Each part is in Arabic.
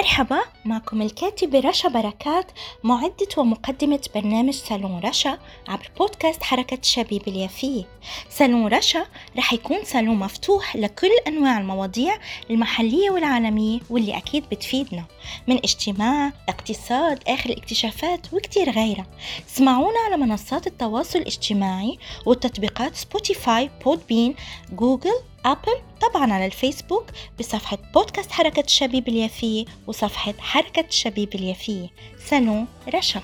مرحبا معكم الكاتبة رشا بركات معدة ومقدمة برنامج صالون رشا عبر بودكاست حركة الشبيبة اليافية. صالون رشا رح يكون صالون مفتوح لكل أنواع المواضيع المحلية والعالمية واللي أكيد بتفيدنا من اجتماعي اقتصاد آخر الاكتشافات وكتير غيرها. اسمعونا على منصات التواصل الاجتماعي والتطبيقات Spotify Podbean Google Apple طبعا على الفيسبوك بصفحة بودكاست حركة الشبيب اليافية وصفحة حركة الشبيب اليافية سنو رشا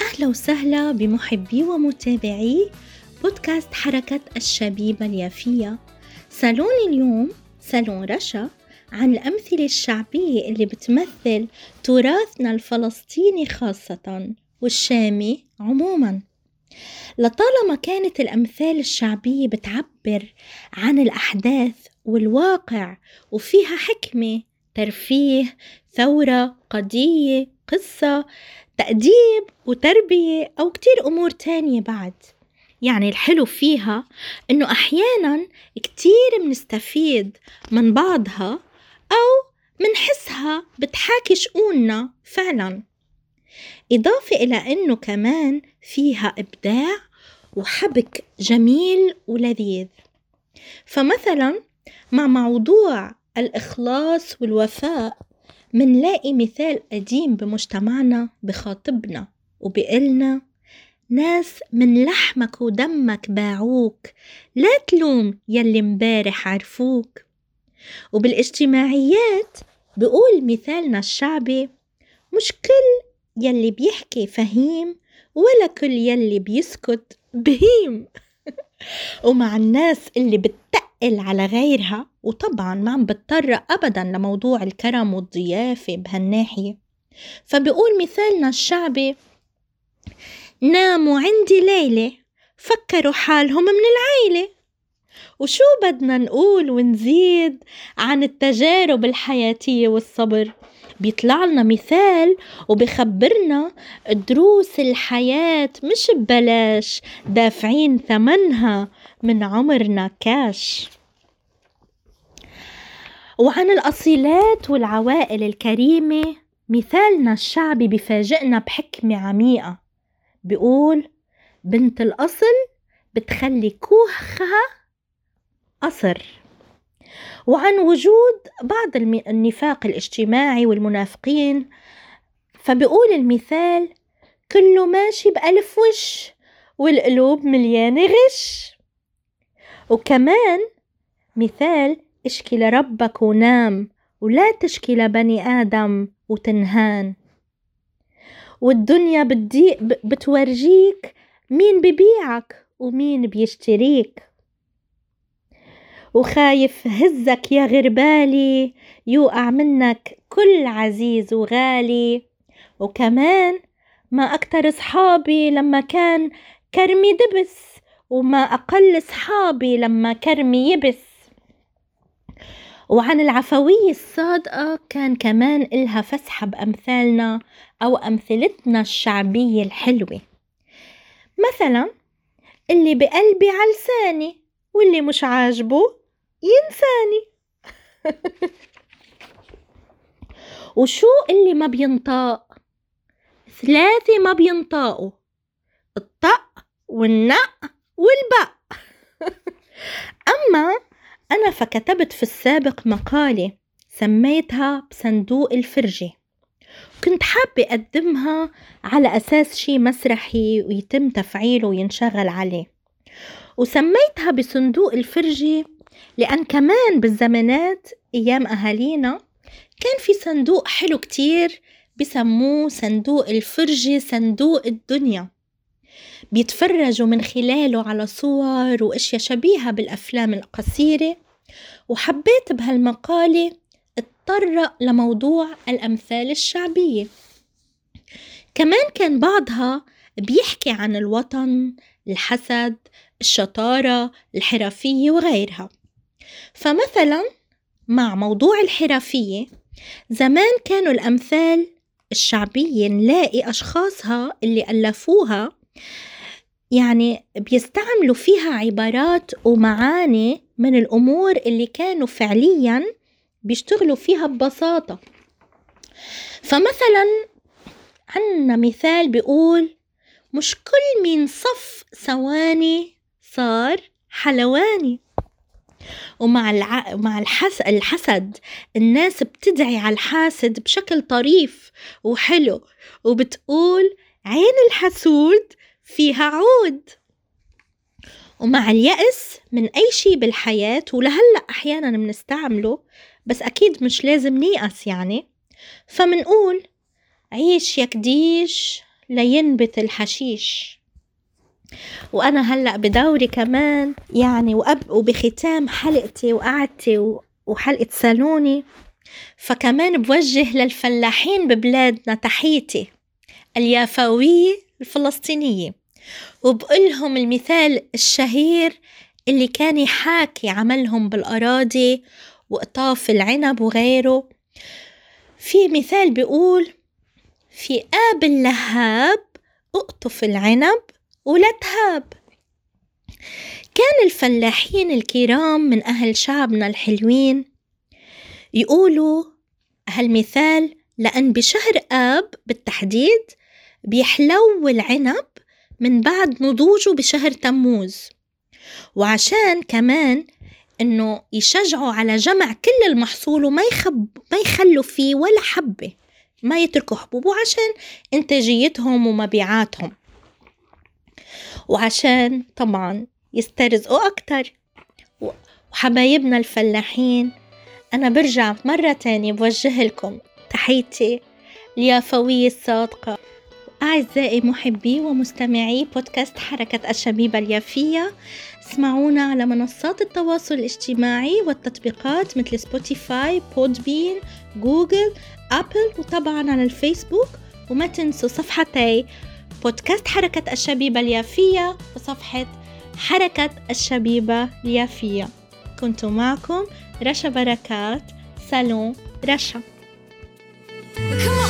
أهلا وسهلا بمحبي ومتابعي بودكاست حركة الشبيبة اليافية سالون اليوم سالون رشا عن الأمثلة الشعبية اللي بتمثل تراثنا الفلسطيني خاصة والشامي عموماً. لطالما كانت الأمثال الشعبية بتعبر عن الأحداث والواقع وفيها حكمة ترفيه ثورة قضية قصة تأديب وتربية أو كتير أمور تانية بعد. يعني الحلو فيها إنه أحيانا كتير منستفيد من بعضها أو منحسها بتحاكي شؤوننا فعلا. إضافة إلى أنه كمان فيها إبداع وحبك جميل ولذيذ. فمثلا مع موضوع الإخلاص والوفاء منلاقي مثال قديم بمجتمعنا بخاطبنا وبقلنا ناس من لحمك ودمك باعوك لا تلوم يلي مبارح عرفوك. وبالاجتماعيات بقول مثالنا الشعبي مش كل يلي بيحكي فهيم ولا كل يلي بيسكت بهيم. ومع الناس اللي بتقل على غيرها وطبعا ما عم بتطرق أبدا لموضوع الكرم والضيافة بهالناحية. فبقول مثالنا الشعبي ناموا عندي ليلة فكروا حالهم من العيلة. وشو بدنا نقول ونزيد عن التجارب الحياتية والصبر؟ بيطلع لنا مثال وبخبرنا دروس الحياة مش ببلاش دافعين ثمنها من عمرنا كاش. وعن الأصيلات والعوائل الكريمة مثالنا الشعبي بفاجئنا بحكمة عميقة. بيقول بنت الأصل بتخلي كوخها قصر وعن وجود بعض النفاق الاجتماعي والمنافقين. فبقول المثال كله ماشي بألف وش والقلوب مليانة غش. وكمان مثال اشكي لربك ونام ولا تشكي لبني آدم وتنهان. والدنيا بدي بتورجيك مين ببيعك ومين بيشتريك. وخايف هزك يا غربالي يوقع منك كل عزيز وغالي. وكمان ما أكتر صحابي لما كان كرمي دبس وما أقل صحابي لما كرمي يبس. وعن العفوية الصادقة كان إلها إلها فسحة بأمثالنا أو أمثلتنا الشعبية الحلوة. مثلا اللي بقلبي علساني واللي مش عاجبه ينساني. وشو اللي ما بينطاق؟ ثلاثة ما بينطاقوا. الطق والنق والبق أما أنا فكتبت في السابق مقالة سميتها بصندوق الفرجة. كنت حابة أقدمها على أساس شي مسرحي ويتم تفعيله وينشغل عليه. وسميتها بصندوق الفرجة لأن كمان بالزمانات أيام أهالينا كان في صندوق حلو كتير بسموه صندوق الفرجة صندوق الدنيا. بيتفرجوا من خلاله على صور وأشياء شبيهة بالأفلام القصيرة. وحبيت بهالمقالة أتطرق لموضوع الأمثال الشعبية. كمان كان بعضها بيحكي عن الوطن الحسد الشطارة الحرفية وغيرها. فمثلا مع موضوع الحرفية زمان كانوا الأمثال الشعبية نلاقي أشخاصها اللي ألفوها يعني بيستعملوا فيها عبارات ومعاني من الأمور اللي كانوا فعليا بيشتغلوا فيها ببساطة. فمثلا عنا مثال بيقول مش كل مين صف ثواني صار حلواني. ومع الع... مع الحس... الحسد الناس بتدعي على الحاسد بشكل طريف وحلو وبتقول عين الحسود فيها عود. ومع اليأس من أي شي بالحياة ولهلأ أحيانا بنستعمله بس أكيد مش لازم نيأس يعني. فمنقول عيش يا كديش لينبت الحشيش. وأنا هلأ بدوري كمان يعني وأب وبختام حلقتي وقعدتي وحلقة سالوني فكمان بوجه للفلاحين ببلادنا تحيتي اليافاوية الفلسطينية. وبقولهم المثال الشهير اللي كان يحاكي عملهم بالأراضي وقطاف العنب وغيره. في مثال بيقول في آب اللهاب أقطف العنب ولا تهاب. كان الفلاحين الكرام من أهل شعبنا الحلوين يقولوا هالمثال لأن بشهر آب بالتحديد بيحلو العنب من بعد نضوجه بشهر تموز. وعشان كمان إنه يشجعوا على جمع كل المحصول وما يخب ما يخلوا فيه ولا حبة ما يتركوا حبوب وعشان إنتاجيتهم ومبيعاتهم. وعشان طبعا يسترزقوا أكتر. وحبايبنا الفلاحين أنا برجع مرة تانية بوجه لكم تحيتي اليافوية الصادقة أعزائي محبي ومستمعي بودكاست حركة الشبيبة اليافية اسمعونا على منصات التواصل الاجتماعي والتطبيقات مثل Spotify Podbean Google Apple وطبعا على الفيسبوك. وما تنسوا صفحتي بودكاست حركة الشبيبة اليافية وصفحة حركة الشبيبة اليافية كنت معكم رشا بركات سالون رشا Come on.